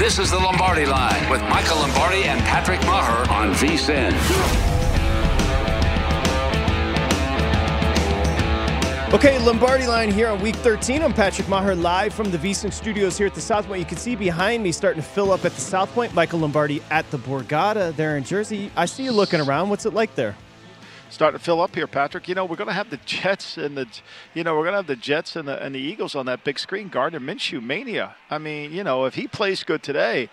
This is the Lombardi Line with Michael Lombardi and Patrick Meagher on VSIN. Okay, Lombardi line here on week 13. I'm Patrick Meagher live from the VSIN studios here at the South Point. You can see behind me starting to fill up at the South Point. Michael Lombardi at the Borgata there in Jersey. I see you looking around. What's it like there? Starting to fill up here, Patrick. You know, we're going to have the Jets and the, you know, we're going to have the Jets and the and the Eagles on that big screen. Gardner Minshew mania. I mean, you know, if he plays good today,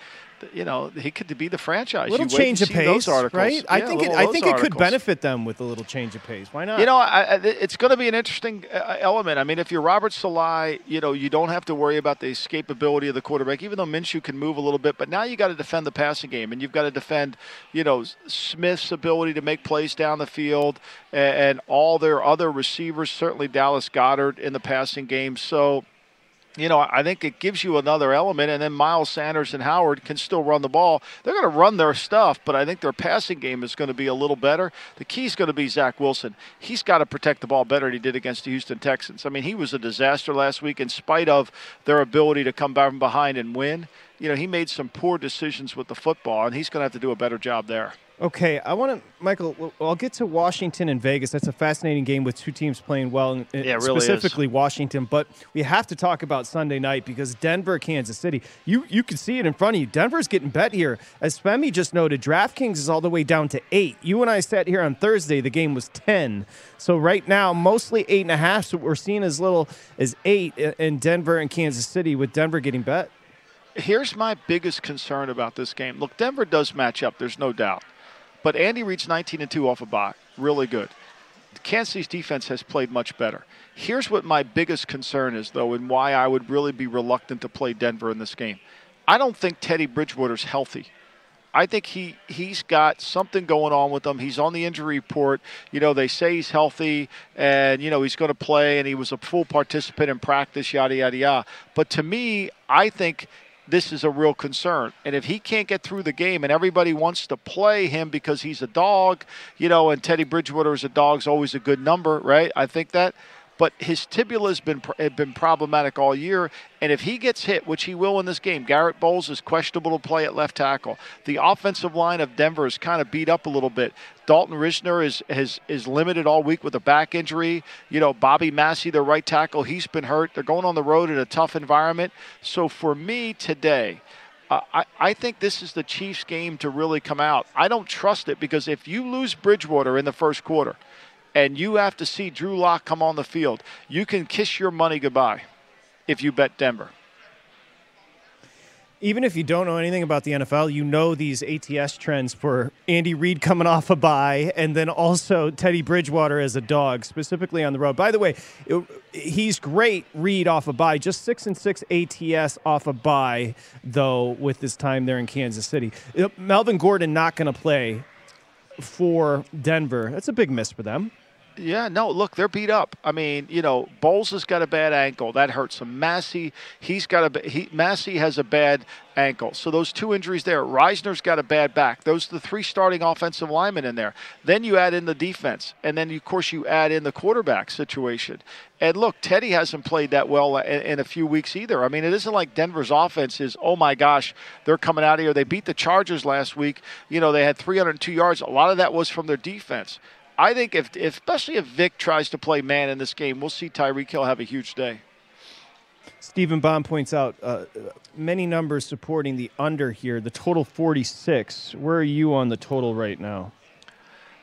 you know, he could be the franchise. A little you change of pace, right? Yeah, I think it, I think it could benefit them with a little change of pace. Why not? You know, I, it's going to be an interesting uh, element. I mean, if you're Robert Saleh, you know, you don't have to worry about the escapability of the quarterback, even though Minshew can move a little bit. But now you got to defend the passing game, and you've got to defend, you know, Smith's ability to make plays down the field, and, and all their other receivers. Certainly Dallas Goedert in the passing game. So you know, I think it gives you another element. And then Miles Sanders and Howard can still run the ball. They're going to run their stuff, but I think their passing game is going to be a little better. The key is going to be Zach Wilson. He's got to protect the ball better than he did against the Houston Texans. I mean, he was a disaster last week in spite of their ability to come back from behind and win. You know, he made some poor decisions with the football, and he's going to have to do a better job there. Okay, I want to, Michael. I'll get to Washington and Vegas. That's a fascinating game with two teams playing well, yeah, really specifically is. Washington. But we have to talk about Sunday night because Denver, Kansas City. You you can see it in front of you. Denver's getting bet here. As Femi just noted, DraftKings is all the way down to eight. You and I sat here on Thursday. The game was ten. So right now, mostly eight and a half. So we're seeing as little as eight in Denver and Kansas City, with Denver getting bet. Here's my biggest concern about this game. Look, Denver does match up. There's no doubt. But Andy Reid's 19 and 2 off a bye. Really good. Kansas City's defense has played much better. Here's what my biggest concern is, though, and why I would really be reluctant to play Denver in this game. I don't think Teddy Bridgewater's healthy. I think he he's got something going on with him. He's on the injury report. You know, they say he's healthy and you know he's going to play and he was a full participant in practice yada yada yada. But to me, I think this is a real concern. And if he can't get through the game and everybody wants to play him because he's a dog, you know, and Teddy Bridgewater is a dog's always a good number, right? I think that but his tibula has been been problematic all year. And if he gets hit, which he will in this game, Garett Bolles is questionable to play at left tackle. The offensive line of Denver is kind of beat up a little bit. Dalton Risner is has is limited all week with a back injury. You know, Bobby Massie, their right tackle, he's been hurt. They're going on the road in a tough environment. So for me today. Uh, I, I think this is the Chiefs' game to really come out. I don't trust it because if you lose Bridgewater in the first quarter, and you have to see Drew Lock come on the field, you can kiss your money goodbye if you bet Denver even if you don't know anything about the NFL, you know these ATS trends for Andy Reid coming off a bye and then also Teddy Bridgewater as a dog, specifically on the road. By the way, it, he's great Reid off a bye, just 6 and 6 ATS off a bye though with his time there in Kansas City. Melvin Gordon not going to play for Denver. That's a big miss for them. Yeah, no, look, they're beat up. I mean, you know, Bolles has got a bad ankle. That hurts him. Massie, he's got a he Massie has a bad ankle. So those two injuries there. Risner's got a bad back. Those the three starting offensive linemen in there. Then you add in the defense, and then of course you add in the quarterback situation. And look, Teddy hasn't played that well in, in a few weeks either. I mean, it isn't like Denver's offense is, oh my gosh, they're coming out of here. They beat the Chargers last week. You know, they had 302 yards. A lot of that was from their defense. I think if, especially if Vic tries to play man in this game, we'll see Tyreek Hill have a huge day. Stephen Bond points out uh, many numbers supporting the under here. The total 46. Where are you on the total right now?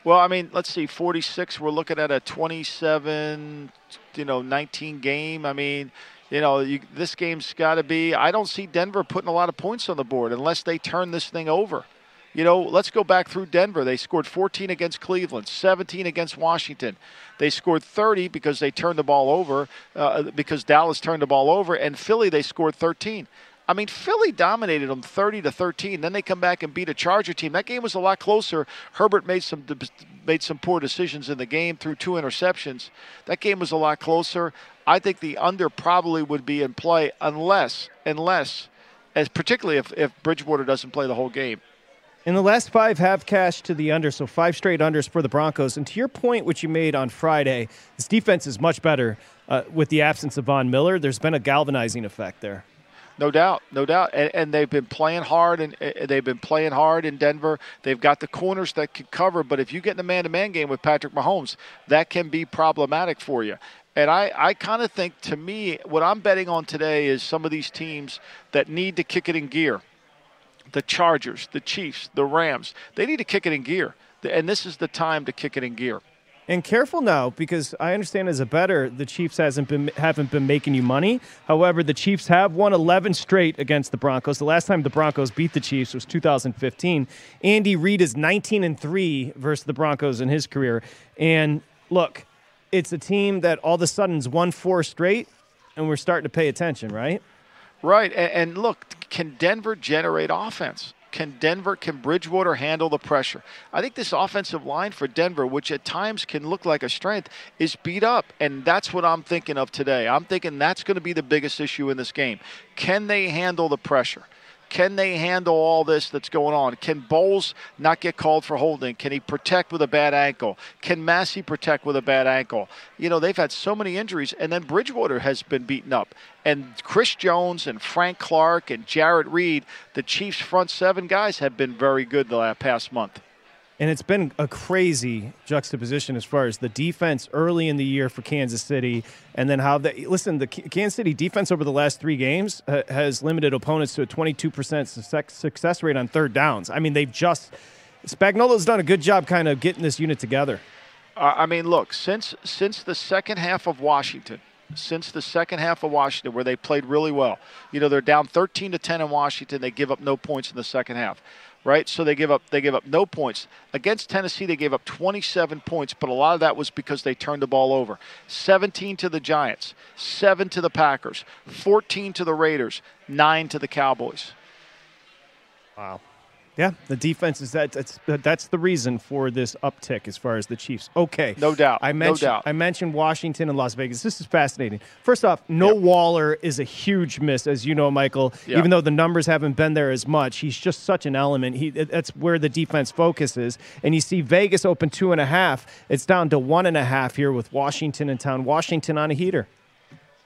Well, I mean, let's see, 46. We're looking at a 27, you know, 19 game. I mean, you know, you, this game's got to be. I don't see Denver putting a lot of points on the board unless they turn this thing over. You know, let's go back through Denver. They scored 14 against Cleveland, 17 against Washington. They scored 30 because they turned the ball over, uh, because Dallas turned the ball over, and Philly they scored 13. I mean, Philly dominated them 30 to 13. Then they come back and beat a Charger team. That game was a lot closer. Herbert made some made some poor decisions in the game through two interceptions. That game was a lot closer. I think the under probably would be in play unless unless as particularly if, if Bridgewater doesn't play the whole game. In the last five have cash to the under, so five straight unders for the Broncos. And to your point, which you made on Friday, this defense is much better uh, with the absence of Von Miller. There's been a galvanizing effect there. No doubt, no doubt, and, and they've been playing hard, and uh, they've been playing hard in Denver. They've got the corners that can cover, but if you get in a man-to-man game with Patrick Mahomes, that can be problematic for you. And I, I kind of think, to me, what I'm betting on today is some of these teams that need to kick it in gear the Chargers, the Chiefs, the Rams. They need to kick it in gear. And this is the time to kick it in gear. And careful now, because I understand as a better, the Chiefs hasn't been haven't been making you money. However, the Chiefs have won 11 straight against the Broncos. The last time the Broncos beat the Chiefs was 2015. Andy Reid is 19 and three versus the Broncos in his career. And look, it's a team that all of a sudden's won four straight, and we're starting to pay attention, right? Right. And, and look, can Denver generate offense? Can Denver, can Bridgewater handle the pressure? I think this offensive line for Denver, which at times can look like a strength, is beat up. And that's what I'm thinking of today. I'm thinking that's going to be the biggest issue in this game. Can they handle the pressure? Can they handle all this that's going on? Can Bolles not get called for holding? Can he protect with a bad ankle? Can Massie protect with a bad ankle? You know, they've had so many injuries, and then Bridgewater has been beaten up. And Chris Jones and Frank Clark and Jarran Reed, the Chiefs' front seven guys, have been very good the last past month. And it's been a crazy juxtaposition as far as the defense early in the year for Kansas City, and then how they listen. The Kansas City defense over the last three games uh, has limited opponents to a 22% success rate on third downs. I mean, they've just Spagnuolo's done a good job kind of getting this unit together. I mean, look since since the second half of Washington, since the second half of Washington, where they played really well. You know, they're down 13 to 10 in Washington. They give up no points in the second half right? So they give up they give up no points. Against Tennessee they gave up 27 points, but a lot of that was because they turned the ball over. 17 to the Giants, 7 to the Packers, 14 to the Raiders, 9 to the Cowboys. Wow. Yeah, the defense is that that's that's the reason for this uptick as far as the Chiefs. Okay, no doubt. I mentioned no doubt. I mentioned Washington and Las Vegas. This is fascinating. First off, no yep. Waller is a huge miss, as you know, Michael. Yep. Even though the numbers haven't been there as much, he's just such an element. He that's where the defense focuses. And you see Vegas open two and a half. It's down to one and a half here with Washington in town. Washington on a heater.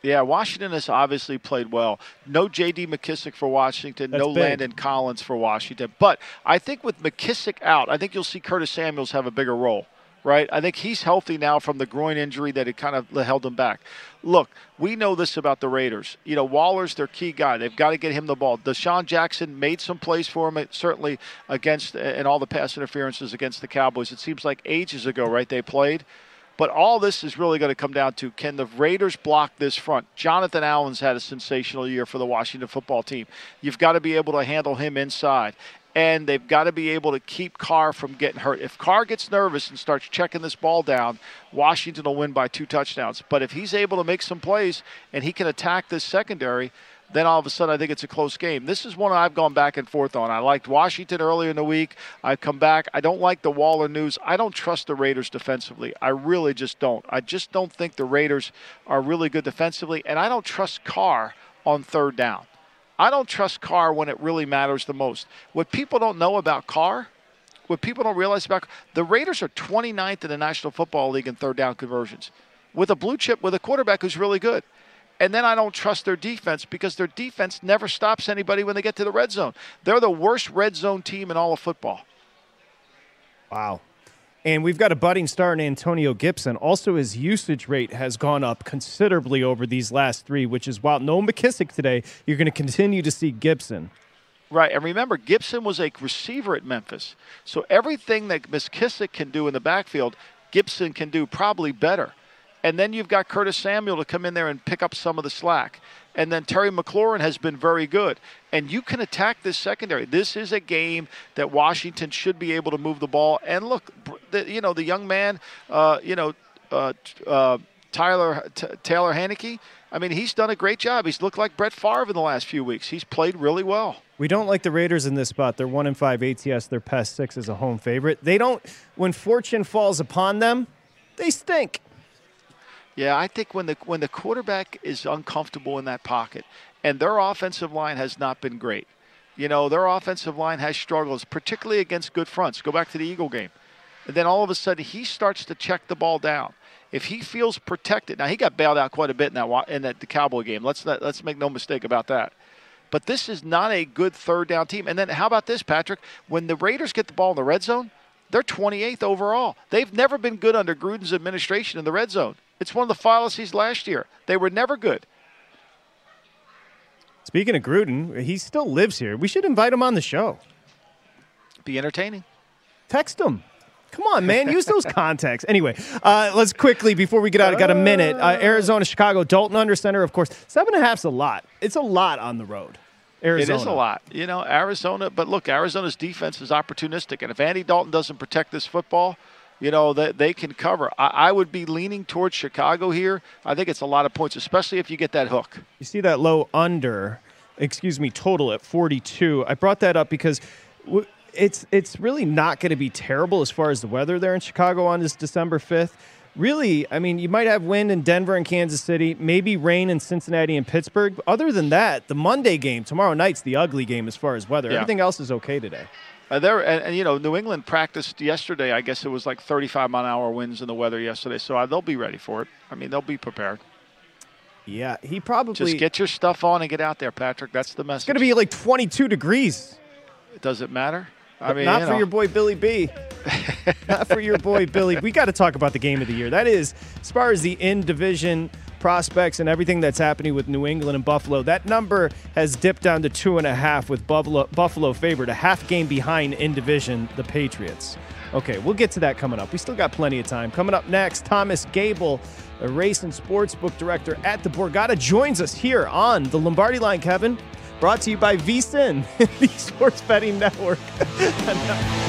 Yeah, Washington has obviously played well. No J.D. McKissic for Washington, That's no big. Landon Collins for Washington. But I think with McKissic out, I think you'll see Curtis Samuels have a bigger role, right? I think he's healthy now from the groin injury that had kind of held him back. Look, we know this about the Raiders. You know, Waller's their key guy. They've got to get him the ball. DeSean Jackson made some plays for him, certainly against and all the pass interferences against the Cowboys. It seems like ages ago, right? They played. But all this is really going to come down to can the Raiders block this front? Jonathan Allen's had a sensational year for the Washington football team. You've got to be able to handle him inside and they've got to be able to keep Carr from getting hurt. If Carr gets nervous and starts checking this ball down, Washington will win by two touchdowns. But if he's able to make some plays and he can attack this secondary, then all of a sudden I think it's a close game. This is one I've gone back and forth on. I liked Washington earlier in the week. I come back. I don't like the Waller news. I don't trust the Raiders defensively. I really just don't. I just don't think the Raiders are really good defensively, and I don't trust Carr on third down. I don't trust Carr when it really matters the most. What people don't know about Carr, what people don't realize about the Raiders are 29th in the National Football League in third down conversions with a blue chip with a quarterback who's really good. And then I don't trust their defense because their defense never stops anybody when they get to the red zone. They're the worst red zone team in all of football. Wow. And we've got a budding star in Antonio Gibson. Also, his usage rate has gone up considerably over these last three, which is while no McKissic today, you're going to continue to see Gibson. Right, and remember, Gibson was a receiver at Memphis. So everything that McKissic can do in the backfield, Gibson can do probably better. And then you've got Curtis Samuel to come in there and pick up some of the slack. And then Terry McLaurin has been very good. And you can attack this secondary. This is a game that Washington should be able to move the ball. And look, the, you know, the young man, uh, you know, uh, uh, Tyler T- Taylor Heinicke. I mean, he's done a great job. He's looked like Brett Favre in the last few weeks. He's played really well. We don't like the Raiders in this spot. They're one in five ATS. They're past six as a home favorite. They don't. When fortune falls upon them, they stink. Yeah, I think when the when the quarterback is uncomfortable in that pocket, and their offensive line has not been great. You know, their offensive line has struggles, particularly against good fronts. Go back to the Eagle game. And then all of a sudden he starts to check the ball down. If he feels protected, now he got bailed out quite a bit in that in that the Cowboy game. Let's not, let's make no mistake about that. But this is not a good third down team. And then how about this, Patrick? When the Raiders get the ball in the red zone, they're 28th overall. They've never been good under Gruden's administration in the red zone. It's one of the fallacies last year. They were never good. Speaking of Gruden, he still lives here. We should invite him on the show. Be entertaining. Text him. Come on, man. Use those contacts. Anyway, uh, let's quickly, before we get out, I got a minute. Uh, Arizona, Chicago, Dalton under center, of course. Seven and a half's a lot. It's a lot on the road. Arizona. It is a lot. You know, Arizona, but look, Arizona's defense is opportunistic. And if Andy Dalton doesn't protect this football, you know, that they, can cover. I, I, would be leaning towards Chicago here. I think it's a lot of points, especially if you get that hook. You see that low under, excuse me, total at 42. I brought that up because it's it's really not going to be terrible as far as the weather there in Chicago on this December 5th. Really, I mean, you might have wind in Denver and Kansas City, maybe rain in Cincinnati and Pittsburgh. Other than that, the Monday game tomorrow night's the ugly game as far as weather. Yeah. Everything else is okay today. Uh, there and, and, you know New England practiced yesterday. I guess it was like 35 mile an hour winds in the weather yesterday, so uh, they'll be ready for it. I mean, they'll be prepared. Yeah, he probably just get your stuff on and get out there, Patrick. That's the message. It's going to be like 22 degrees. Does it matter? I mean, not you know. for your boy Billy B. not for your boy Billy. We got to talk about the game of the year. That is, as far as the in division prospects and everything that's happening with New England and Buffalo, that number has dipped down to two and a half with Buffalo, Buffalo favored, a half game behind in division, the Patriots. Okay, we'll get to that coming up. We still got plenty of time. Coming up next, Thomas Gable, a race and sportsbook director at the Borgata, joins us here on the Lombardi line, Kevin. Brought to you by VSIN, the Sports Betting Network. Uh,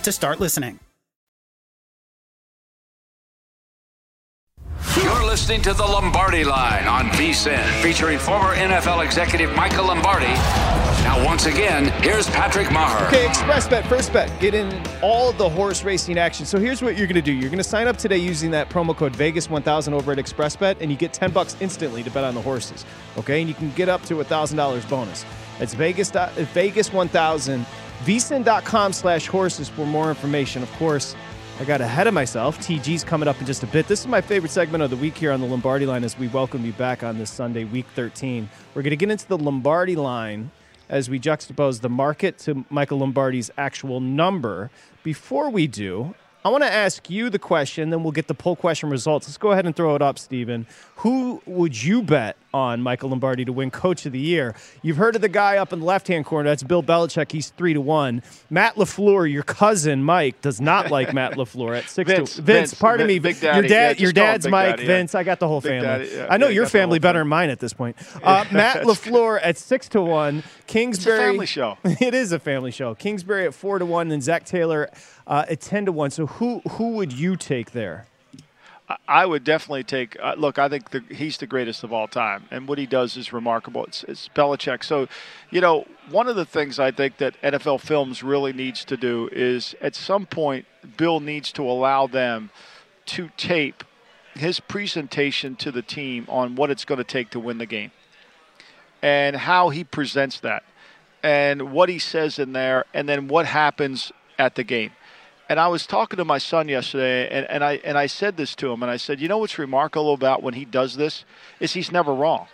to start listening. You're listening to the Lombardi Line on VSIN, featuring former NFL executive Michael Lombardi. Now, once again, here's Patrick Meagher. Okay, Express Bet, first bet. Get in all the horse racing action. So here's what you're going to do. You're going to sign up today using that promo code Vegas1000 over at Express Bet, and you get 10 bucks instantly to bet on the horses. Okay, and you can get up to a $1,000 bonus. It's Vegas, Vegas 1000 vsin.com slash horses for more information. Of course, I got ahead of myself. TG's coming up in just a bit. This is my favorite segment of the week here on the Lombardi line as we welcome you back on this Sunday, week 13. We're going to get into the Lombardi line as we juxtapose the market to Michael Lombardi's actual number. Before we do, I want to ask you the question, then we'll get the poll question results. Let's go ahead and throw it up, Stephen. Who would you bet on Michael Lombardi to win Coach of the Year? You've heard of the guy up in the left-hand corner. That's Bill Belichick. He's three to one. Matt Lafleur, your cousin Mike, does not like Matt Lafleur at six Vince, to Vince. Vince pardon Big, me, Big Daddy. your dad, Yeah, your just call him dad's Mike. Daddy, yeah. Vince, I got the whole Big family. Daddy, yeah. I know your got the whole family better than mine at this point. Uh, Matt Lafleur at six to one. Kingsbury. family show. it is a family show. Kingsbury at four to one, and Zac Taylor uh, at ten to one. So who who would you take there? I would definitely take. Uh, look, I think the, he's the greatest of all time, and what he does is remarkable. It's, it's Belichick. So, you know, one of the things I think that NFL Films really needs to do is, at some point, Bill needs to allow them to tape his presentation to the team on what it's going to take to win the game, and how he presents that, and what he says in there, and then what happens at the game. And I was talking to my son yesterday, and, and I and I said this to him, and I said, you know what's remarkable about when he does this is he's never wrong.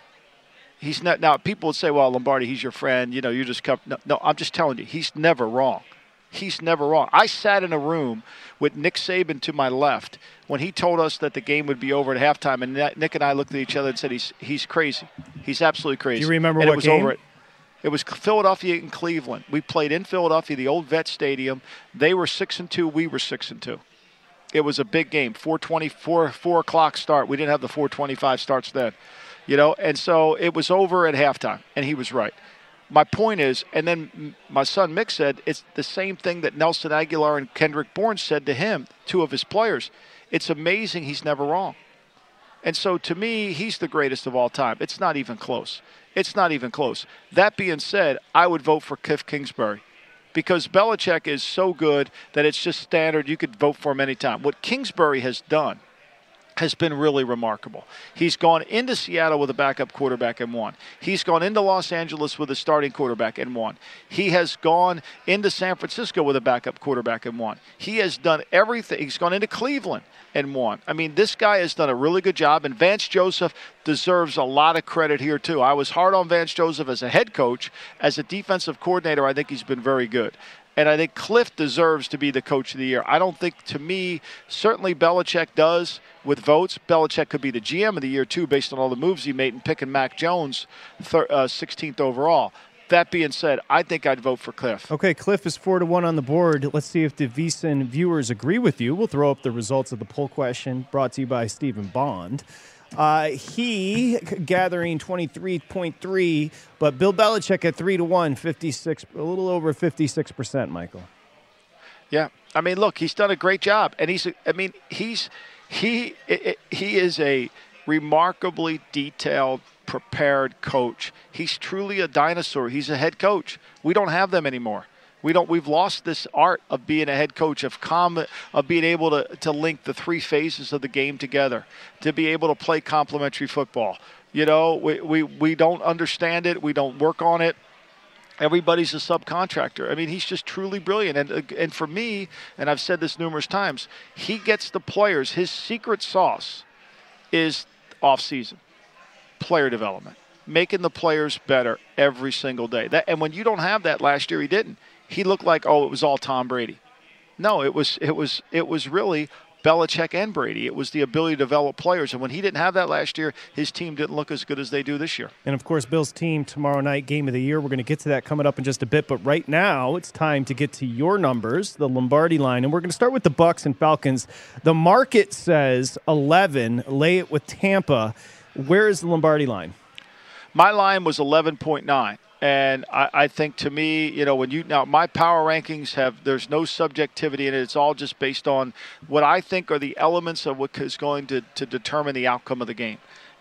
He's not now. People would say, well, Lombardi, he's your friend. You know, you're just no, no. I'm just telling you, he's never wrong. He's never wrong. I sat in a room with Nick Saban to my left when he told us that the game would be over at halftime, and Nick and I looked at each other and said, he's he's crazy. He's absolutely crazy. Do you remember and what it was game? over at it was Philadelphia and Cleveland. We played in Philadelphia, the old Vet Stadium. They were six and two. We were six and two. It was a big game. 420, 4, 4 o'clock start. We didn't have the 425 starts then, you know. And so it was over at halftime, and he was right. My point is, and then my son Mick said it's the same thing that Nelson Agholor and Kendrick Bourne said to him, two of his players. It's amazing he's never wrong. And so to me, he's the greatest of all time. It's not even close. It's not even close. That being said, I would vote for Cliff Kingsbury. because Belichick is so good that it's just standard. You could vote for him anytime. What Kingsbury has done has been really remarkable. He's gone into Seattle with a backup quarterback and won. He's gone into Los Angeles with a starting quarterback and won. He has gone into San Francisco with a backup quarterback and won. He has done everything. He's gone into Cleveland and won. I mean, this guy has done a really good job, and Vance Joseph deserves a lot of credit here, too. I was hard on Vance Joseph as a head coach. As a defensive coordinator, I think he's been very good. And I think Cliff deserves to be the coach of the year. I don't think, to me, certainly Belichick does with votes. Belichick could be the GM of the year, too, based on all the moves he made in picking Mac Jones thir- uh, 16th overall. That being said, I think I'd vote for Cliff. Okay, Cliff is four to one on the board. Let's see if the VSIN viewers agree with you. We'll throw up the results of the poll question brought to you by Stephen Bond. Uh, he gathering 23.3, but Bill Belichick at 3 to 1, 56, a little over 56%, Michael. Yeah. I mean, look, he's done a great job. And he's, I mean, he's, he, he is a remarkably detailed, prepared coach. He's truly a dinosaur. He's a head coach. We don't have them anymore. We don't. We've lost this art of being a head coach of com, of being able to to link the three phases of the game together, to be able to play complementary football. You know, we we, we don't understand it. We don't work on it. Everybody's a subcontractor. I mean, he's just truly brilliant. And uh, and for me, and I've said this numerous times, he gets the players. His secret sauce is off season, player development, making the players better every single day. That and when you don't have that last year, he didn't he looked like oh it was all Tom Brady. No, it was it was it was really Belichick and Brady. It was the ability to develop players, and when he didn't have that last year, his team didn't look as good as they do this year. And of course, Bill's team tomorrow night, game of the year. We're going to get to that coming up in just a bit, but right now it's time to get to your numbers, the Lombardi line, and we're going to start with the Bucks and Falcons. The market says 11. Lay it with Tampa. Where is the Lombardi line? My line was 11.9. And I, I, think to me, you know, when you now my power rankings have there's no subjectivity in it. It's all just based on what I think are the elements of what is going to, to determine the outcome of the game.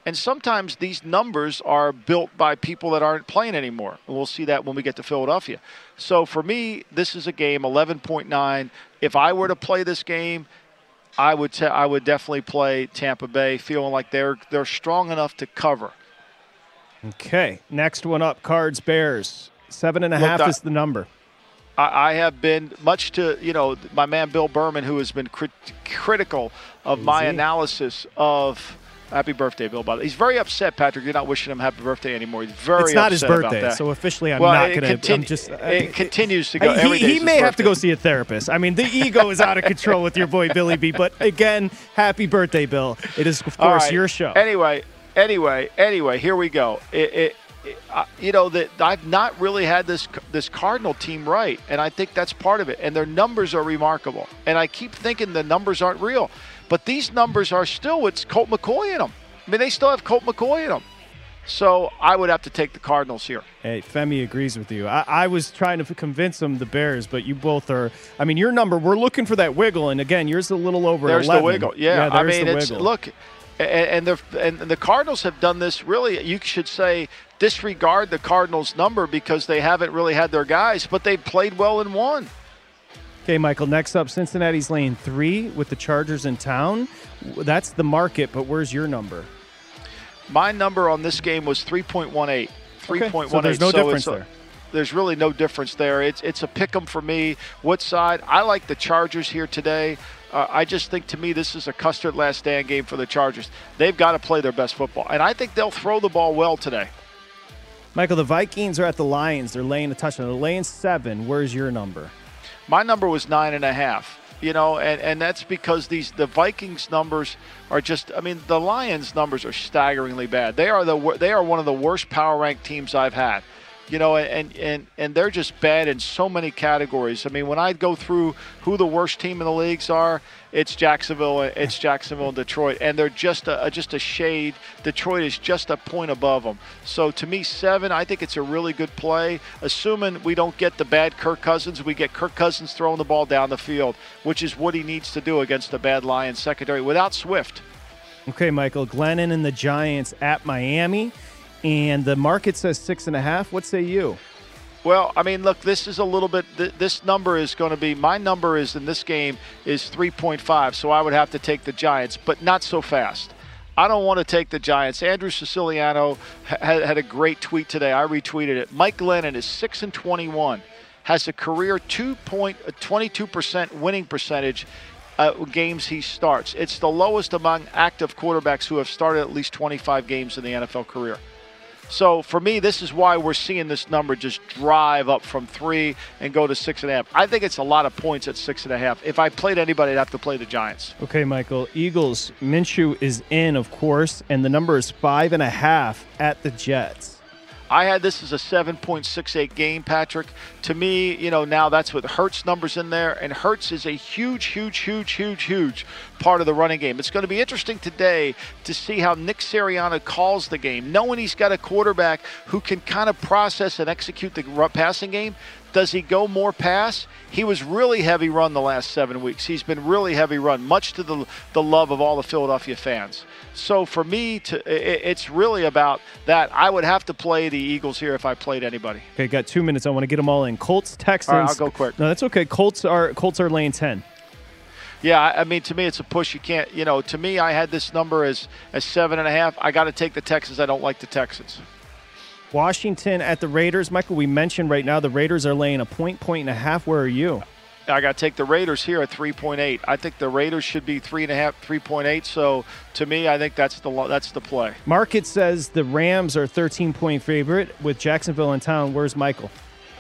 And sometimes these numbers are built by people that aren't playing anymore. And we'll see that when we get to Philadelphia. So for me, this is a game 11.9. If I were to play this game, I would t- I would definitely play Tampa Bay, feeling like they're they're strong enough to cover. Okay. Next one up Cards Bears. Seven and a Look, half is the number. I, I, have been much to, you know, my man Bill Berman, who has been crit- critical of my analysis of. Happy birthday, Bill. By the way, he's very upset, Patrick. You're not wishing him happy birthday anymore. He's very. It's not his birthday, so officially, I'm well, not going to. Just. Uh, it continues to go. He, he may have to go see a therapist. I mean, the ego is out of control with your boy Billy B. But again, happy birthday, Bill. It is, of course, right. your show. Anyway, anyway, anyway, here we go. It, it, it, uh, you know that I've not really had this this Cardinal team right, and I think that's part of it. And their numbers are remarkable. And I keep thinking the numbers aren't real, but these numbers are still with Colt McCoy in them. I mean, they still have Colt McCoy in them. So I would have to take the Cardinals here. Hey, Femi agrees with you. I, I, was trying to convince him the Bears, but you both are. I mean, your number. We're looking for that wiggle, and again, yours a little over. There's 11. the wiggle. Yeah, yeah I mean, it's wiggle. look and the and the Cardinals have done this really. You should say disregard the Cardinals' number because they haven't really had their guys, but they played well and won. Okay, Michael. Next up, Cincinnati's lane three with the Chargers in town. That's the market, but where's your number? My number on this game was three point one eight. Three point one eight. So there's no so difference there. there's really no difference there. It's it's a pick 'em for me. What side? I like the Chargers here today. Uh, I just think to me this is a Custer's last stand game for the Chargers. They've got to play their best football, and I think they'll throw the ball well today. Michael, the Vikings are at the Lions. They're laying a touchdown. They're laying seven. Where's your number? My number was nine and a half. You know, and, and that's because these the Vikings numbers are just. I mean, the Lions numbers are staggeringly bad. They are the they are one of the worst power ranked teams I've had you know, and, and, and they're just bad in so many categories. I mean, when I go through who the worst team in the leagues are, it's Jacksonville, it's Jacksonville and Detroit, and they're just a just a shade. Detroit is just a point above them. So to me, seven, I think it's a really good play. Assuming we don't get the bad Kirk Cousins, we get Kirk Cousins throwing the ball down the field, which is what he needs to do against the bad Lions secondary without Swift. Okay, Michael Glennon and the Giants at Miami and the market says six and a half. What say you? Well, I mean, look, this is a little bit. Th- this number is going to be my number is in this game is 3.5, so I would have to take the Giants, but not so fast. I don't want to take the Giants. Andrew Siciliano ha- had a great tweet today. I retweeted it. Mike Glennon is six and 21, has a career 2.22% winning percentage. Uh, games he starts. It's the lowest among active quarterbacks who have started at least 25 games in the NFL career. So for me, this is why we're seeing this number just drive up from three and go to six and a half. I think it's a lot of points at six and a half. If I played anybody, I'd have to play the Giants. Okay, Michael. Eagles, Minshew is in, of course, and the number is five and a half at the Jets. I had this as a 7.68 game, Patrick. To me, you know, now that's with Hurts numbers in there, and Hurts is a huge, huge, huge, huge, huge part of the running game. It's going to be interesting today to see how Nick Sirianni calls the game, knowing he's got a quarterback who can kind of process and execute the passing game. Does he go more pass? He was really heavy run the last seven weeks. He's been really heavy run, much to the the love of all the Philadelphia fans. So for me, to it, it's really about that. I would have to play the Eagles here if I played anybody. Okay, got two minutes. I want to get them all in. Colts, Texans. All right, I'll go quick. No, that's okay. Colts are Colts are lane ten. Yeah, I mean, to me, it's a push. You can't, you know, to me, I had this number as as seven and a half. I got to take the Texans. I don't like the Texans. Washington at the Raiders. Michael, we mentioned right now the Raiders are laying a point, point and a half. Where are you? I got to take the Raiders here at 3.8. I think the Raiders should be three and a half, 3.8. So to me, I think that's the that's the play. Market says the Rams are 13 point favorite with Jacksonville in town. Where's Michael?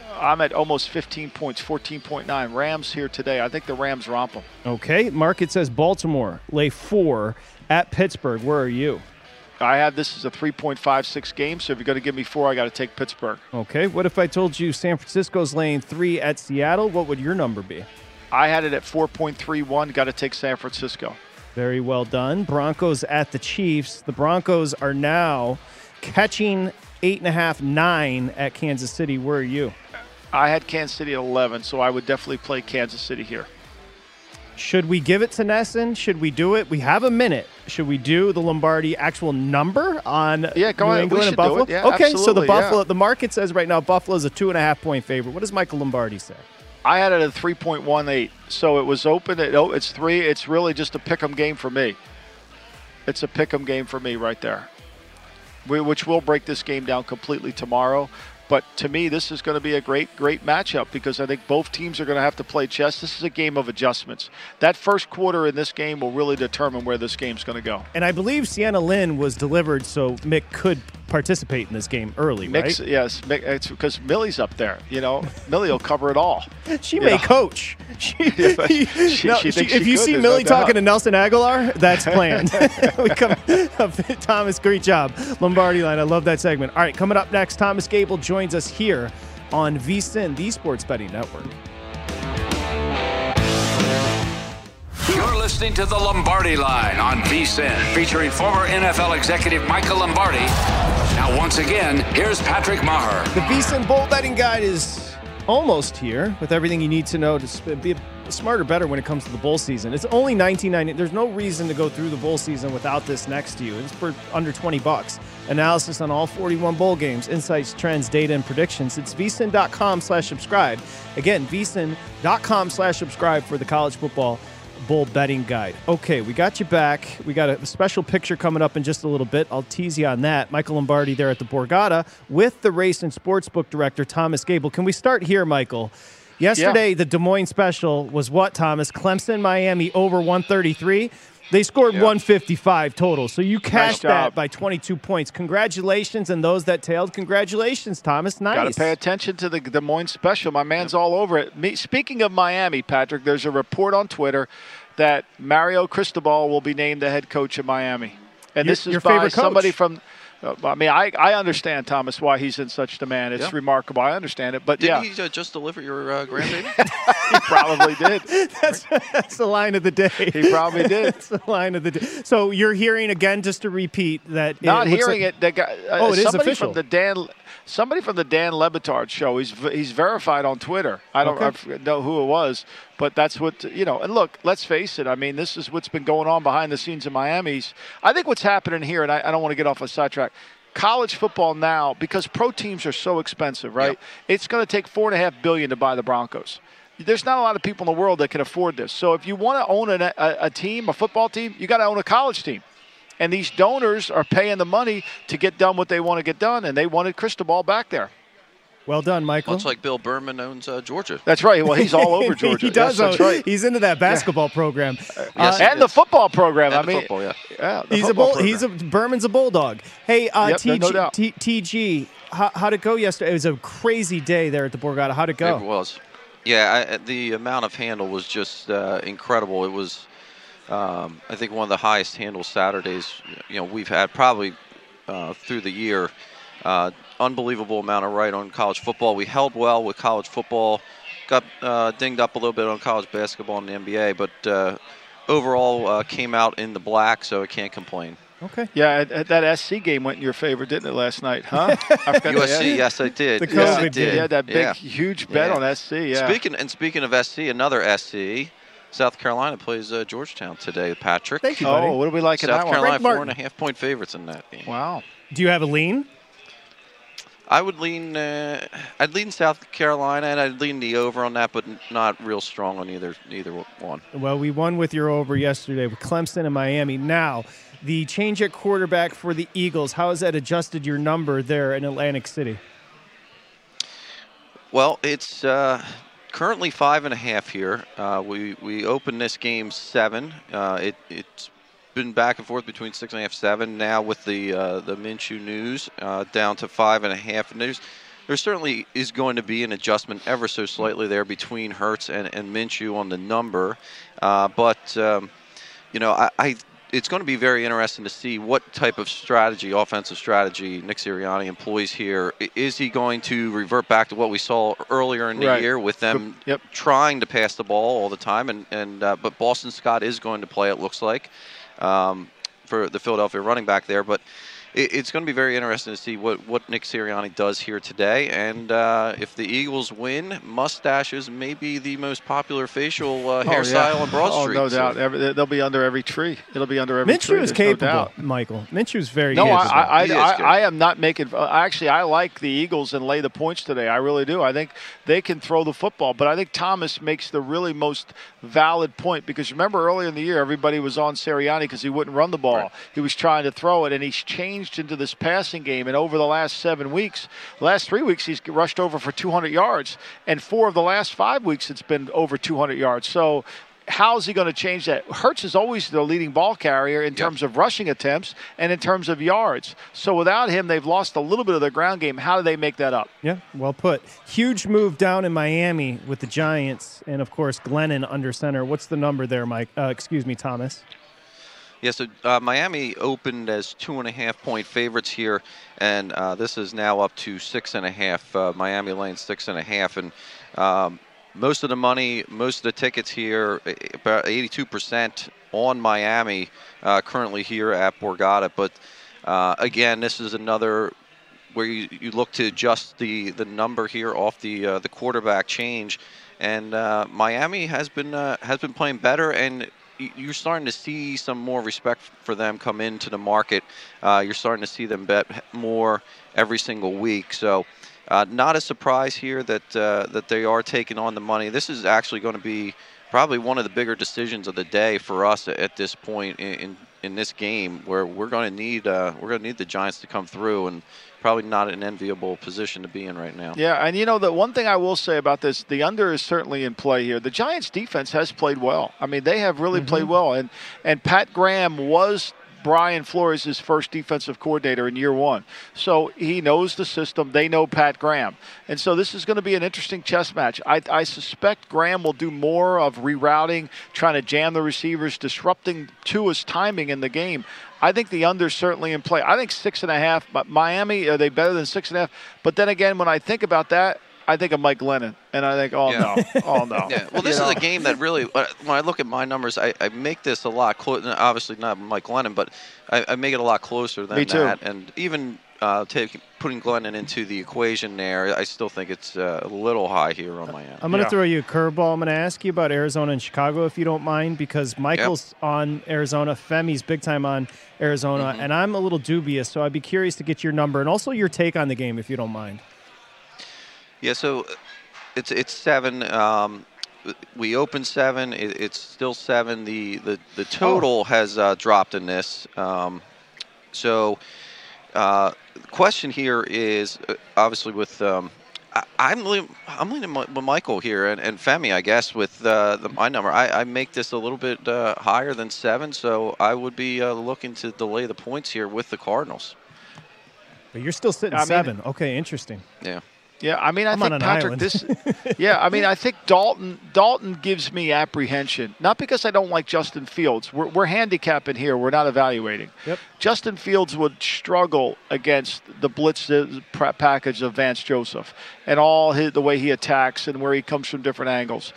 Uh, I'm at almost 15 points, 14.9. Rams here today. I think the Rams romp them. Okay. Market says Baltimore lay four at Pittsburgh. Where are you? I have this as a 3.56 game, so if you're going to give me four, I got to take Pittsburgh. Okay. What if I told you San Francisco's laying three at Seattle? What would your number be? I had it at 4.31. Got to take San Francisco. Very well done. Broncos at the Chiefs. The Broncos are now catching eight and a half, nine at Kansas City. Where are you? I had Kansas City at 11, so I would definitely play Kansas City here. Should we give it to Nesson? Should we do it? We have a minute. Should we do the Lombardi actual number on yeah, go New ahead. England and Buffalo? Yeah, okay, so the Buffalo, yeah. the market says right now Buffalo's a two and a half point favorite. What does Michael Lombardi say? I had it at 3.18, so it was open. At, oh, it's three. It's really just a pick 'em game for me. It's a pick 'em game for me right there, we, which will break this game down completely tomorrow. But to me, this is going to be a great, great matchup because I think both teams are going to have to play chess. This is a game of adjustments. That first quarter in this game will really determine where this game's going to go. And I believe Sienna Lynn was delivered so Mick could participate in this game early, Mick's, right? Yes, Mick, it's because Millie's up there. You know, Millie will cover it all. She may know. coach. She, Yeah, she- she No, she- if you see there's no Millie talking to Nelson Agholor, that's planned. we come, Thomas, great job. Lombardi line. I love that segment. All right, coming up next, Thomas Gable joins us here on VSIN, the Sports Betting Network. You're listening to the Lombardi Line on VSIN, featuring former NFL executive Michael Lombardi. Now, once again, here's Patrick Meagher. The VSIN Bowl Betting Guide is almost here with everything you need to know to be smarter, better when it comes to the bowl season. It's only 19.90. There's no reason to go through the bowl season without this next to you. It's for under 20 bucks. Analysis on all 41 bowl games, insights, trends, data, and predictions. It's vsin.com slash subscribe. Again, vsin.com slash subscribe for the college football bowl betting guide. Okay, we got you back. We got a special picture coming up in just a little bit. I'll tease you on that. Michael Lombardi there at the Borgata with the race and sportsbook director Thomas Gable. Can we start here, Michael? Yesterday, the Des Moines special was what, Thomas? Clemson, Miami over 133. They scored 155 total. So you cashed that by 22 points. Congratulations. And those that tailed, congratulations, Thomas. Nice. Got to pay attention to the Des Moines special. My man's all over it. Me, speaking of Miami, Patrick, there's a report on Twitter that Mario Cristobal will be named the head coach of Miami, and Your- this is your by favorite coach. somebody from. Uh, I mean, I, I understand Thomas why he's in such demand. It's Yeah. remarkable. I understand it, but Didn't yeah, he uh, just deliver your uh, grandbaby? he probably did. that's, that's the line of the day. He probably did. that's the line of the day. So you're hearing again, just to repeat that. Not it hearing like- it. The guy, uh, Oh, it is somebody official. from the Dan, somebody from the Dan Le Batard show. He's he's verified on Twitter. I don't Okay. I know who it was, but that's what you know. And look, let's face it. I mean, this is what's been going on behind the scenes in Miami's. I think what's happening here, and I, I don't want to get off a sidetrack. college football now, because pro teams are so expensive, right? It's going to take four and a half billion to buy the Broncos. There's not a lot of people in the world that can afford this. So if you want to own a, a, a team, a football team, you got to own a college team. And these donors are paying the money to get done what they want to get done, and they wanted Cristobal back there. Well done, Michael. Much like Bill Berman owns uh, Georgia. That's right. Well, he's all over Georgia. he does. Yes, that's own- right. He's into that basketball program. Uh, and the football program. And I mean, football, yeah. yeah the he's a football bull. He's a Berman's a bulldog. Hey, uh, Yep, TG, no. T- TG, how, how'd it go yesterday? It was a crazy day there at the Borgata. How'd it go? It was. Yeah, I, the amount of handle was just uh, incredible. It was, um, I think, one of the highest handle Saturdays you know we've had probably uh, through the year. Uh, unbelievable amount of right on college football. We held well with college football. Got uh, dinged up a little bit on college basketball and the NBA, but uh, overall uh, came out in the black, so I can't complain. Okay. Yeah, at- at that SC game went in your favor, didn't it, last night? Huh? I forgot to USC, ask. yes, I did. The Yes, I COVID did. Yeah, that big, Yeah. huge bet Yeah. on SC. Yeah. Speaking and speaking of SC, another SC, South Carolina plays uh, Georgetown today. Patrick. Thank you, buddy. oh, what do we like in South that one? Carolina Frank four Martin. and a half point favorites in that game. Wow. Do you have a lean? I would lean. Uh, I'd lean South Carolina, and I'd lean the over on that, but not real strong on either either one. Well, we won with your over yesterday with Clemson and Miami. Now, the change at quarterback for the Eagles. How has that adjusted your number there in Atlantic City? Well, it's uh, currently five and a half here. Uh, we we opened this game seven. Uh, it it's been back and forth between six and a half, seven. Now with the uh, the Minshew news, uh, down to five and a half. There's there certainly is going to be an adjustment ever so slightly there between Hurts and, and Minshew on the number. Uh, but um, you know, I, I it's going to be very interesting to see what type of strategy, offensive strategy, Nick Sirianni employs here. Is he going to revert back to what we saw earlier in the Right. year with them Yep. trying to pass the ball all the time? And and uh, but Boston Scott is going to play. It looks like um, for the Philadelphia running back there, but. It- It's going to be very interesting to see what, what Nick Sirianni does here today, and uh, if the Eagles win, mustaches may be the most popular facial uh, Oh, hairstyle yeah. on Broad oh, Street. no so- doubt. Every, they'll be under every tree. It'll be under every tree. Minshew is there's no capable, doubt. Michael. Minshew's very No, capable. I, I, He is I. I am not making. uh, Actually, I like the Eagles and lay the points today. I really do. I think they can throw the football, but I think Thomas makes the really most valid point because remember earlier in the year, everybody was on Sirianni because he wouldn't run the ball. He was trying to throw it, and he's changed into this passing game. And over the last seven weeks, last three weeks, he's rushed over for 200 yards, and four of the last five weeks, it's been over 200 yards. So how is he going to change that? Hurts is always the leading ball carrier in terms of rushing attempts and in terms of yards. So without him, they've lost a little bit of their ground game. How do they make that up? Yeah, well put. Huge move down in Miami with the Giants, and of course Glennon under center. What's the number there, Mike? Uh, excuse me, Thomas. Yeah, so uh, Miami opened as two and a half point favorites here, and uh, this is now up to six and a half. Uh, Miami Lane six and a half, and um, most of the money, most of the tickets here, about 82% on Miami uh, currently here at Borgata. But uh, again, this is another where you, you look to adjust the, the number here off the uh, the quarterback change, and Miami has been has been playing better, and you're starting to see some more respect for them come into the market. Uh, you're starting to see them bet more every single week. So. Uh, not a surprise here that uh, that they are taking on the money. This is actually going to be probably one of the bigger decisions of the day for us at this point in in, in this game, where we're going to need uh, we're going to need the Giants to come through, and probably not an enviable position to be in right now. Yeah, and you know the one thing I will say about this, the under is certainly in play here. The Giants' defense has played well. I mean, they have really mm-hmm. played well, and and Pat Graham was. Brian Flores' first defensive coordinator in year one. So he knows the system. They know Pat Graham. And so this is going to be an interesting chess match. I, I suspect Graham will do more of rerouting, trying to jam the receivers, disrupting Tua's timing in the game. I think the under's certainly in play. I think six and a half. But Miami, are they better than six and a half? But then again, when I think about that, I think of Mike Glennon, and I think, oh Yeah. no, oh no. Yeah, well, this You is a game that really, when I look at my numbers, I, I make this a lot closer. Obviously, not Mike Glennon, but I, I make it a lot closer than Me too. that. And even uh, take, putting Glennon into the equation there, I still think it's uh, a little high here on Miami. I'm going to throw you a curveball. I'm going to ask you about Arizona and Chicago, if you don't mind, because Michael's on Arizona, Femi's big time on Arizona, Mm-hmm. and I'm a little dubious. So I'd be curious to get your number and also your take on the game, if you don't mind. Yeah, so it's it's seven. Um, we opened seven. It, it's still seven. The the, the total has uh, dropped in this. Um, so uh, the question here is uh, obviously with. Um, I, I'm leaning, I'm leaning with Michael here and, and Femi, I guess, with uh, the, my number. I, I make this a little bit uh, higher than seven, so I would be uh, looking to delay the points here with the Cardinals. But you're still sitting I mean- seven. okay, interesting. Yeah. Yeah, I mean, I I'm think Patrick. This, yeah, I mean, I think Dalton. Dalton gives me apprehension, not because I don't like Justin Fields. We're, we're handicapping here. We're not evaluating. Yep. Justin Fields would struggle against the blitz uh, package of Vance Joseph and all his, the way he attacks and where he comes from different angles.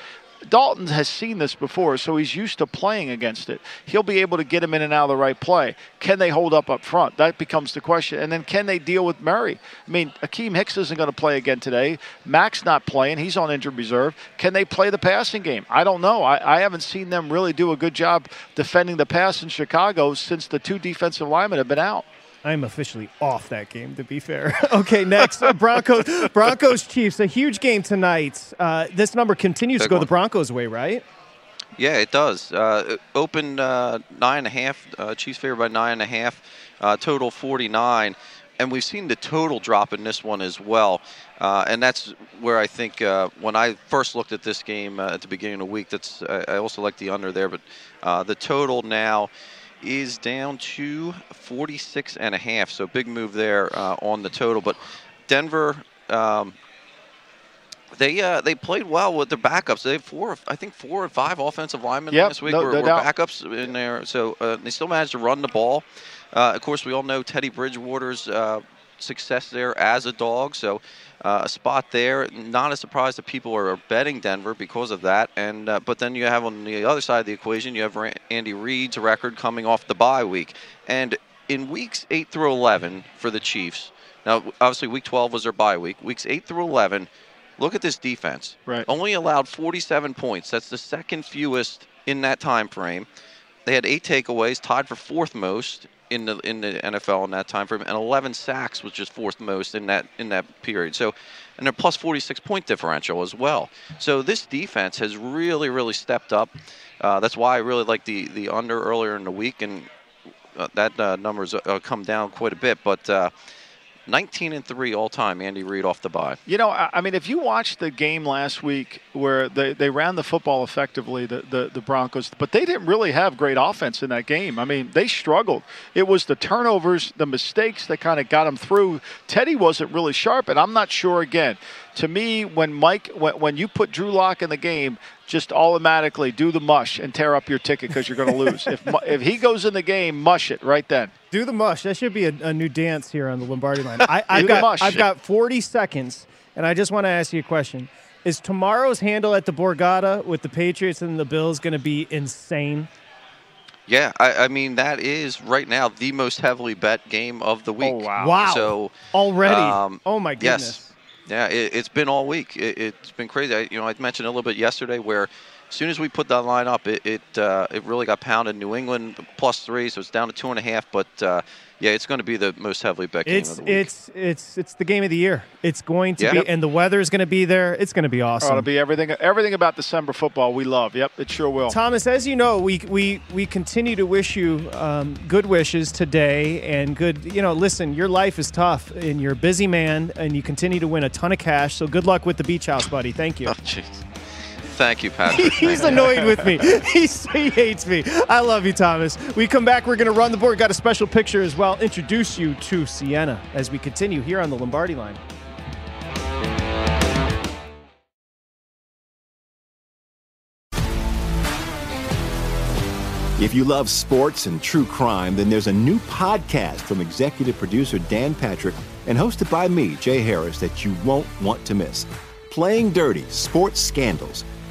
Dalton has seen this before, so he's used to playing against it. He'll be able to get him in and out of the right play. Can they hold up up front? That becomes the question. And then can they deal with Murray? I mean, Akiem Hicks isn't going to play again today. Mack's not playing. He's on injured reserve. Can they play the passing game? I don't know. I, I haven't seen them really do a good job defending the pass in Chicago since the two defensive linemen have been out. I'm officially off that game, to be fair. okay, next Broncos, Broncos Chiefs, a huge game tonight. Uh, this number continues to go one. the Broncos' way, right? Yeah, it does. Uh, it opened uh, nine and a half. Uh, Chiefs favored by nine and a half. Uh, total 49. And we've seen the total drop in this one as well. Uh, and that's where I think uh, when I first looked at this game uh, at the beginning of the week, that's I I also like the under there. But uh, the total now is down to 46 and a half. So big move there uh, on the total. But Denver. Um, they uh, they played well with their backups. They have four, I think four or five offensive linemen Yep, this week no- were, no were backups in there. So uh, they still managed to run the ball. Uh, of course, we all know Teddy Bridgewater's uh, success there as a dog. So uh, a spot there. Not a surprise that people are betting Denver because of that. And uh, but then you have on the other side of the equation, you have Andy Reid's record coming off the bye week. And in weeks eight through eleven for the Chiefs. Now, obviously, week 12 was their bye week. Weeks 8 through 11, look at this defense. Right. Only allowed 47 points. That's the second fewest in that time frame. They had eight takeaways, tied for fourth most in the in the NFL in that time frame, and 11 sacks, which is fourth most in that in that period. So, and a plus 46 point differential as well. So this defense has really really stepped up. Uh, that's why I really like the the under earlier in the week, and uh, that uh, number's uh, come down quite a bit, but. Uh, 19 and 3 all time, Andy Reid off the bye. You know, I, mean, if you watched the game last week where they, they ran the football effectively, the, the, the Broncos, but they didn't really have great offense in that game. I mean, they struggled. It was the turnovers, the mistakes that kind of got them through. Teddy wasn't really sharp, and I'm not sure, again, to me, when Mike, when, when you put Drew Lock in the game, just automatically do the mush and tear up your ticket because you're going to lose. if, if he goes in the game, mush it right then. Do the mush. That should be a, a new dance here on the Lombardi line. I, I've, the got mush. I've got 40 seconds, and I just want to ask you a question. Is tomorrow's handle at the Borgata with the Patriots and the Bills going to be insane? Yeah, I, I mean that is right now the most heavily bet game of the week. wow. Wow. So Already? um, Oh, my goodness. Yes. Yeah, it, it's been all week. It, it's been crazy. I, you know, I mentioned a little bit yesterday where as soon as we put that line up, it it, uh, it really got pounded. New England plus three, so it's down to two and a half. But uh, yeah, it's going to be the most heavily bet game It's of the week. it's it's it's the game of the year. It's going to Yeah. be, and the weather is going to be there. It's going to be Oh, awesome. it'll be everything, everything about December football we love. Yep, it sure will. Thomas, as you know, we we we continue to wish you um, good wishes today and good. You know, listen, your life is tough and you're a busy man, and you continue to win a ton of cash. So good luck with the beach house, buddy. Thank you. Oh, jeez. Thank you, Patrick. He's Thank annoyed with me. He's, he hates me. I love you, Thomas. We come back. We're going to run the board. Got a special picture as well. Introduce you to Sienna as we continue here on the Lombardi line. If you love sports and true crime, then there's a new podcast from executive producer Dan Patrick and hosted by me, Jay Harris, that you won't want to miss. Playing Dirty Sports Scandals.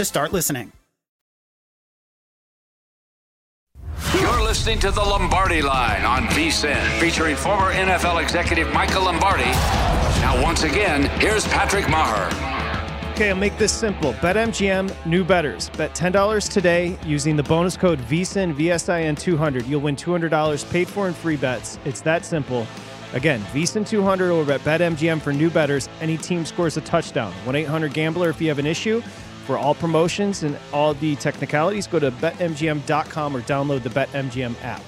to start listening. You're listening to the Lombardi Line on VSIN, featuring former NFL executive Michael Lombardi. Now, once again, here's Patrick Meagher. Okay, I'll make this simple. BetMGM, new betters. Bet $10 today using the bonus code VSIN, VSIN 200. You'll win $200 paid for in free bets. It's that simple. Again, VSIN 200 over at BetMGM for new betters. Any team scores a touchdown. 1 800 Gambler if you have an issue. For all promotions and all the technicalities, go to betmgm.com or download the BetMGM app.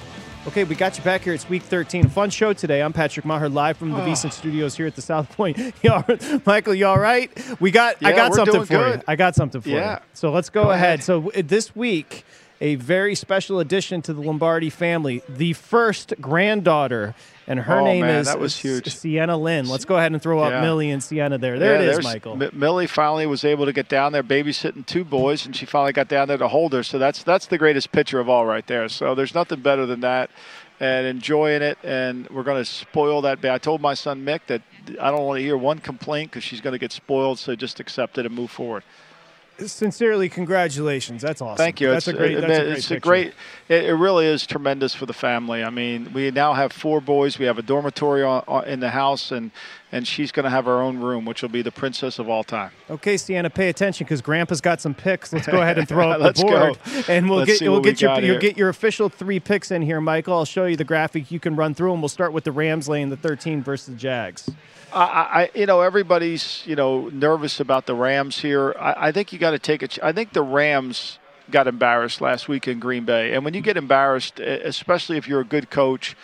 Okay, we got you back here. It's week 13. Fun show today. I'm Patrick Meagher, live from the Oh. VSIN studios here at the South Point. Y'all, Michael, you all right? We got. I Yeah, got we're something for you. I got something for Yeah. you. So let's go, Go ahead. ahead. So this week, a very special addition to the Lombardi family. The first granddaughter, and her Oh, name man, is that was huge. Sienna Lynn. Let's go ahead and throw up Yeah. Millie and Sienna there. There Yeah, it is, Michael. M- Millie finally was able to get down there babysitting two boys, and she finally got down there to hold her. So that's that's the greatest picture of all right there. So there's nothing better than that, and enjoying it. And we're going to spoil that. I told my son Mick that I don't want to hear one complaint because she's going to get spoiled. So just accept it and move forward. Sincerely, congratulations. That's awesome. Thank you. That's it's a great. That's a great it's a great. It, it really is tremendous for the family. I mean, we now have four boys. We have a dormitory on, on, in the house, and and she's going to have her own room, which will be the princess of all time. Okay, Sienna, pay attention because Grandpa's got some picks. Let's go ahead and throw up the board, go. and we'll Let's get we'll what we get your you'll get your official three picks in here, Michael. I'll show you the graphic. You can run through and We'll start with the Rams laying the 13 versus the Jags. I, I, you know, everybody's you know nervous about the Rams here. I, I think you got to take a. ch- I think the Rams got embarrassed last week in Green Bay, and when you get embarrassed, especially if you're a good coach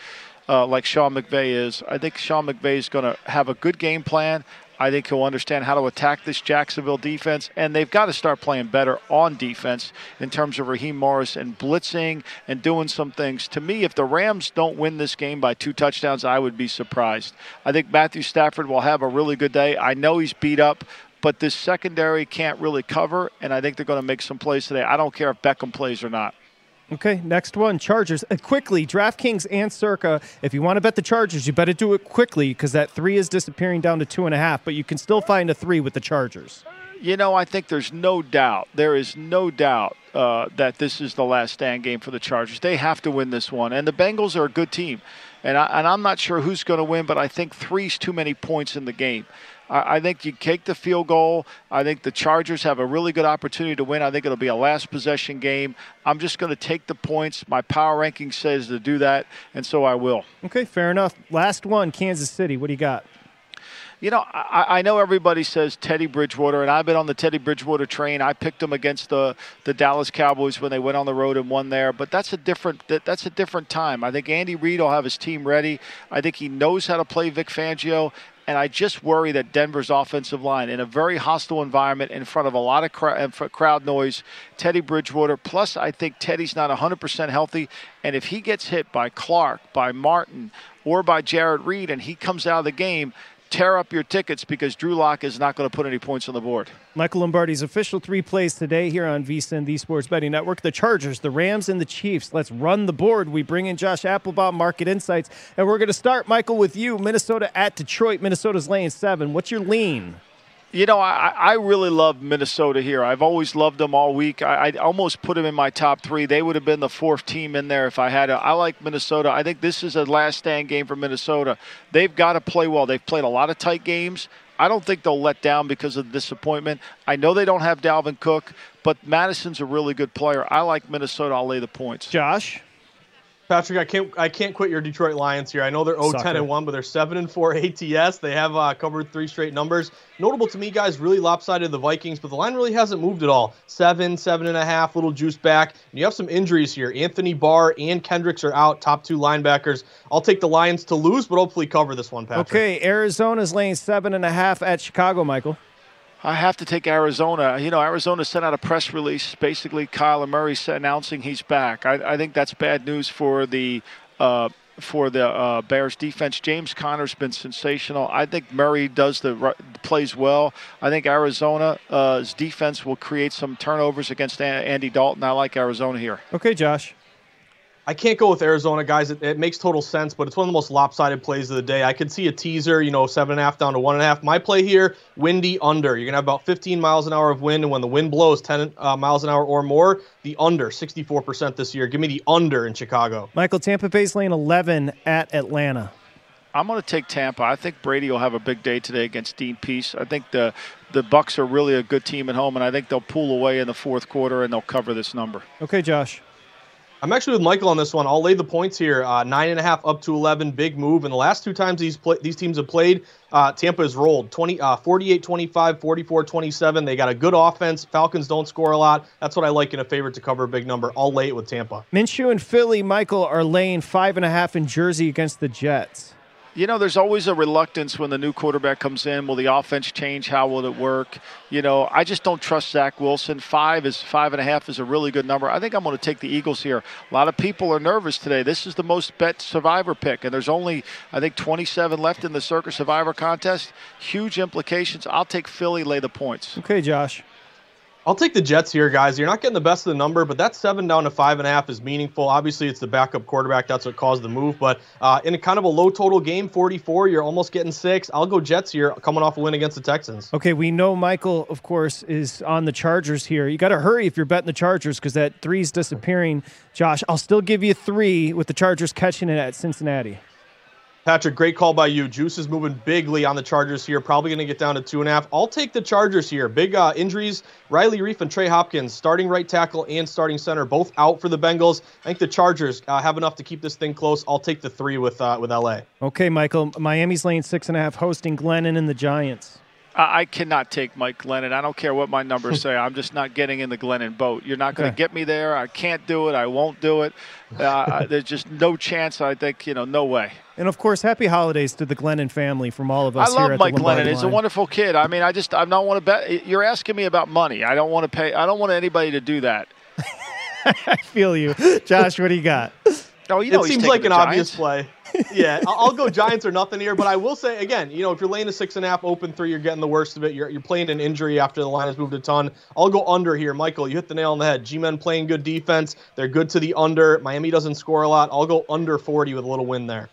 uh, like Sean McVay is, I think Sean McVay is going to have a good game plan. I think he'll understand how to attack this Jacksonville defense, and they've got to start playing better on defense in terms of Raheem Morris and blitzing and doing some things. To me, if the Rams don't win this game by two touchdowns, I would be surprised. I think Matthew Stafford will have a really good day. I know he's beat up, but this secondary can't really cover, and I think they're going to make some plays today. I don't care if Beckham plays or not. Okay, next one, Chargers. Uh, quickly, DraftKings and Circa. If you want to bet the Chargers, you better do it quickly because that three is disappearing down to two and a half. But you can still find a three with the Chargers. You know, I think there's no doubt. There is no doubt uh, that this is the last stand game for the Chargers. They have to win this one, and the Bengals are a good team. And, I, and I'm not sure who's going to win, but I think three's too many points in the game. I think you take the field goal. I think the Chargers have a really good opportunity to win. I think it'll be a last possession game. I'm just going to take the points. My power ranking says to do that, and so I will. Okay, fair enough. Last one, Kansas City. What do you got? You know, I, I, know everybody says Teddy Bridgewater, and I've been on the Teddy Bridgewater train. I picked him against the, the Dallas Cowboys when they went on the road and won there, but that's a different that, that's a different time. I think Andy Reid will have his team ready. I think he knows how to play Vic Fangio, and I just worry that Denver's offensive line, in a very hostile environment, in front of a lot of crowd noise, Teddy Bridgewater. Plus, I think Teddy's not 100% healthy. And if he gets hit by Clark, by Martin, or by Jarran Reed, and he comes out of the game, tear up your tickets because Drew Lock is not going to put any points on the board. Michael Lombardi's official three plays today here on VSIN, the Sports Betting Network. The Chargers, the Rams, and the Chiefs. Let's run the board. We bring in Josh Applebaum, Market Insights, and we're going to start, Michael, with you. Minnesota at Detroit. Minnesota's laying seven. What's your lean? You know, I, I really love Minnesota here. I've always loved them all week. I, I almost put them in my top three. They would have been the fourth team in there if I had. I like Minnesota. I think this is a last stand game for Minnesota. They've got to play well. They've played a lot of tight games. I don't think they'll let down because of disappointment. I know they don't have Dalvin Cook, but Mattison's a really good player. I like Minnesota. I'll lay the points. Josh? Patrick, I can't I can't quit your Detroit Lions here. I know they're 0 10 and 1, but they're 7 and 4 ATS. They have uh, covered three straight numbers. Notable to me, guys, really lopsided the Vikings, but the line really hasn't moved at all. Seven, seven and a half, little juice back. And you have some injuries here. Anthony Barr and Kendricks are out, top two linebackers. I'll take the Lions to lose, but hopefully cover this one, Patrick. Okay, Arizona's laying seven and a half at Chicago, Michael. I have to take Arizona. You know, Arizona sent out a press release, basically Kyler Murray announcing he's back. I, I think that's bad news for the uh, for the uh, Bears defense. James Conner's been sensational. I think Murray does the plays well. I think Arizona's uh, defense will create some turnovers against Andy Dalton. I like Arizona here. Okay, Josh. I can't go with Arizona, guys. It, it, makes total sense, but it's one of the most lopsided plays of the day. I could see a teaser, you know, seven and a half down to one and a half. My play here, windy under. You're gonna have about 15 miles an hour of wind, and when the wind blows 10 uh, miles an hour or more, the under 64% this year. Give me the under in Chicago. Michael, Tampa Bay's lane 11 at Atlanta. I'm going to take Tampa. I think Brady will have a big day today against Dean Pees. I think the the Bucs are really a good team at home, and I think they'll pull away in the fourth quarter and they'll cover this number. Okay, Josh. I'm actually with Michael on this one. I'll lay the points here. Uh, nine and a half up to 11, big move. And the last two times these play, these teams have played, uh, Tampa has rolled 20, uh, 48 25, 44 27. They got a good offense. Falcons don't score a lot. That's what I like in a favorite to cover a big number. I'll lay it with Tampa. Minshew and Philly, Michael, are laying five and a half in Jersey against the Jets you know, there's always a reluctance when the new quarterback comes in. Will the offense change? How will it work? You know, I just don't trust Zach Wilson. Five is five and a half is a really good number. I think I'm going to take the Eagles here. A lot of people are nervous today. This is the most bet survivor pick, and there's only I think 27 left in the Circa Survivor contest. Huge implications. I'll take Philly. Lay the points. Okay, Josh. I'll take the Jets here, guys. You're not getting the best of the number, but that seven down to five and a half is meaningful. Obviously, it's the backup quarterback. That's what caused the move. But uh, in a kind of a low total game, 44, you're almost getting six. I'll go Jets here, coming off a win against the Texans. Okay, we know Michael, of course, is on the Chargers here. You got to hurry if you're betting the Chargers because that three's disappearing. Josh, I'll still give you three with the Chargers catching it at Cincinnati. Patrick, great call by you. Juice is moving bigly on the Chargers here. Probably going to get down to two and a half. I'll take the Chargers here. Big uh, injuries. Riley Reiff and Trey Hopkins, starting right tackle and starting center, both out for the Bengals. I think the Chargers uh, have enough to keep this thing close. I'll take the three with uh, with LA. Okay, Michael. Miami's laying six and a half, hosting Glennon and the Giants. I, I cannot take Mike Glennon. I don't care what my numbers say. I'm just not getting in the Glennon boat. You're not going to Okay. get me there. I can't do it. I won't do it. Uh, there's just no chance. I think you know, no way. And of course, happy holidays to the Glennon family from all of us I here love at Mike the Lombardi Glennon. He's a wonderful kid. I mean, I just I don't want to bet. You're asking me about money. I don't want to pay. I don't want anybody to do that. I feel you, Josh. What do you got? Oh, you know it seems like an the obvious play. yeah, I'll I'll go Giants or nothing here. But I will say again, you know, if you're laying a six and a half open three, you're getting the worst of it. You're, you're playing an injury after the line has moved a ton. I'll go under here, Michael. You hit the nail on the head. G-men playing good defense. They're good to the under. Miami doesn't score a lot. I'll go under 40 with a little win there.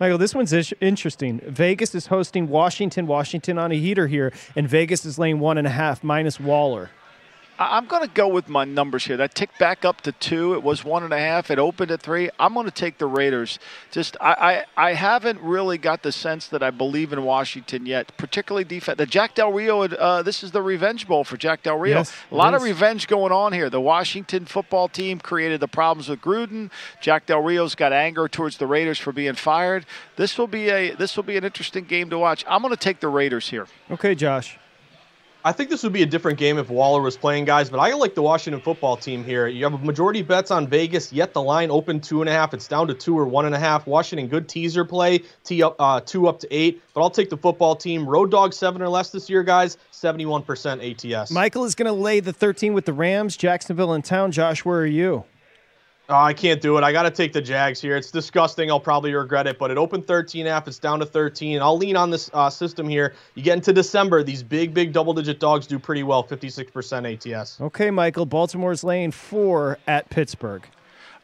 Michael, this one's ish- interesting. Vegas is hosting Washington. Washington on a heater here, and Vegas is laying one and a half minus Waller. I'm going to go with my numbers here. That ticked back up to two. It was one and a half. It opened at three. I'm going to take the Raiders. Just I, I, I haven't really got the sense that I believe in Washington yet, particularly defense. The Jack Del Rio. Uh, this is the revenge bowl for Jack Del Rio. Yes, a lot of revenge going on here. The Washington football team created the problems with Gruden. Jack Del Rio's got anger towards the Raiders for being fired. This will be a this will be an interesting game to watch. I'm going to take the Raiders here. Okay, Josh. I think this would be a different game if Waller was playing, guys. But I like the Washington football team here. You have a majority bets on Vegas, yet the line open two and a half. It's down to two or one and a half. Washington, good teaser play, uh, two up to eight. But I'll take the football team. Road dog seven or less this year, guys. Seventy-one percent ATS. Michael is going to lay the 13 with the Rams. Jacksonville in town. Josh, where are you? Oh, I can't do it. I got to take the Jags here. It's disgusting. I'll probably regret it, but it opened 13 half. It's down to 13. I'll lean on this uh, system here. You get into December, these big, big double digit dogs do pretty well 56% ATS. Okay, Michael. Baltimore's laying four at Pittsburgh.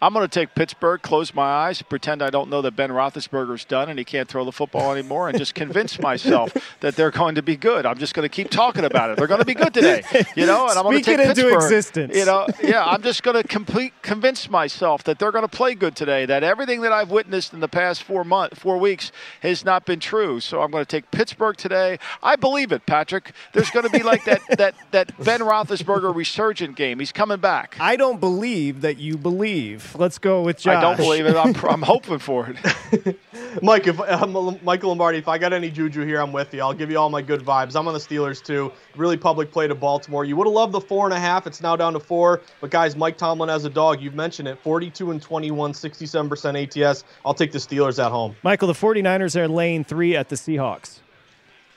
I'm going to take Pittsburgh, close my eyes, pretend I don't know that Ben Roethlisberger's done and he can't throw the football anymore, and just convince myself that they're going to be good. I'm just going to keep talking about it. They're going to be good today, you know. And I'm going to take into Pittsburgh. existence. You know, yeah. I'm just going to complete convince myself that they're going to play good today. That everything that I've witnessed in the past four month, four weeks, has not been true. So I'm going to take Pittsburgh today. I believe it, Patrick. There's going to be like that that that Ben Roethlisberger resurgent game. He's coming back. I don't believe that you believe. Let's go with Josh. I don't believe it. I'm, I'm hoping for it. Mike, if uh, Michael Lombardi, if I got any juju here, I'm with you. I'll give you all my good vibes. I'm on the Steelers too. Really public play to Baltimore. You would have loved the four and a half. It's now down to four. But guys, Mike Tomlin has a dog, you've mentioned it. 42 and 21, 67% ATS. I'll take the Steelers at home. Michael, the 49ers are laying three at the Seahawks.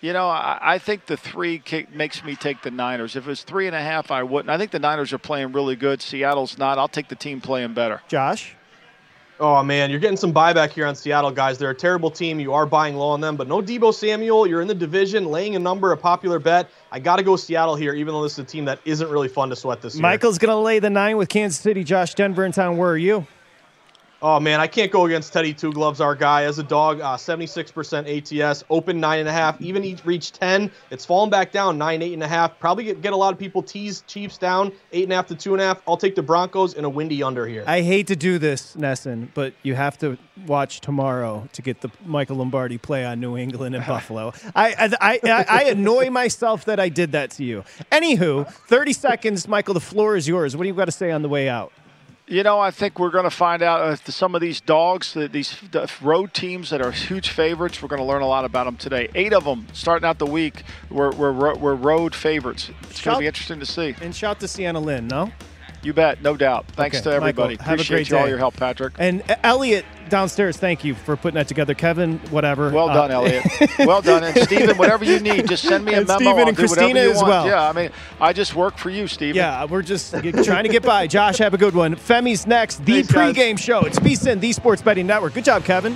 You know, I, I think the three kick makes me take the Niners. If it was three and a half, I wouldn't. I think the Niners are playing really good. Seattle's not. I'll take the team playing better. Josh? Oh man, you're getting some buyback here on Seattle, guys. They're a terrible team. You are buying low on them, but no Deebo Samuel. You're in the division, laying a number, a popular bet. I got to go Seattle here, even though this is a team that isn't really fun to sweat this year. Michael's going to lay the nine with Kansas City. Josh Denver in town. Where are you? Oh man, I can't go against Teddy Two Gloves, our guy. As a dog, uh, 76% ATS, open nine and a half, even each reach 10. It's fallen back down nine, eight and a half. Probably get, get a lot of people tease Chiefs down eight and a half to two and a half. I'll take the Broncos in a windy under here. I hate to do this, Nesson, but you have to watch tomorrow to get the Michael Lombardi play on New England and Buffalo. I, I, I, I annoy myself that I did that to you. Anywho, 30 seconds, Michael, the floor is yours. What do you got to say on the way out? You know, I think we're going to find out uh, if some of these dogs, these road teams that are huge favorites, we're going to learn a lot about them today. Eight of them starting out the week were, were, were road favorites. It's going to be interesting to see. And shout to Sienna Lynn, no? You bet, no doubt. Thanks Okay, to everybody. Michael, have a Appreciate great you all your help, Patrick. And uh, Elliot downstairs, thank you for putting that together. Kevin, whatever. Well Uh, done, Elliot. well done. And Stephen, whatever you need, just send me a And memo. Stephen and Christina as want. well. Yeah, I mean, I just work for you, Stephen. Yeah, we're just trying to get by. Josh, have a good one. Femi's next. The Thanks, guys. pregame show. It's VSIN, the Sports Betting Network. Good job, Kevin.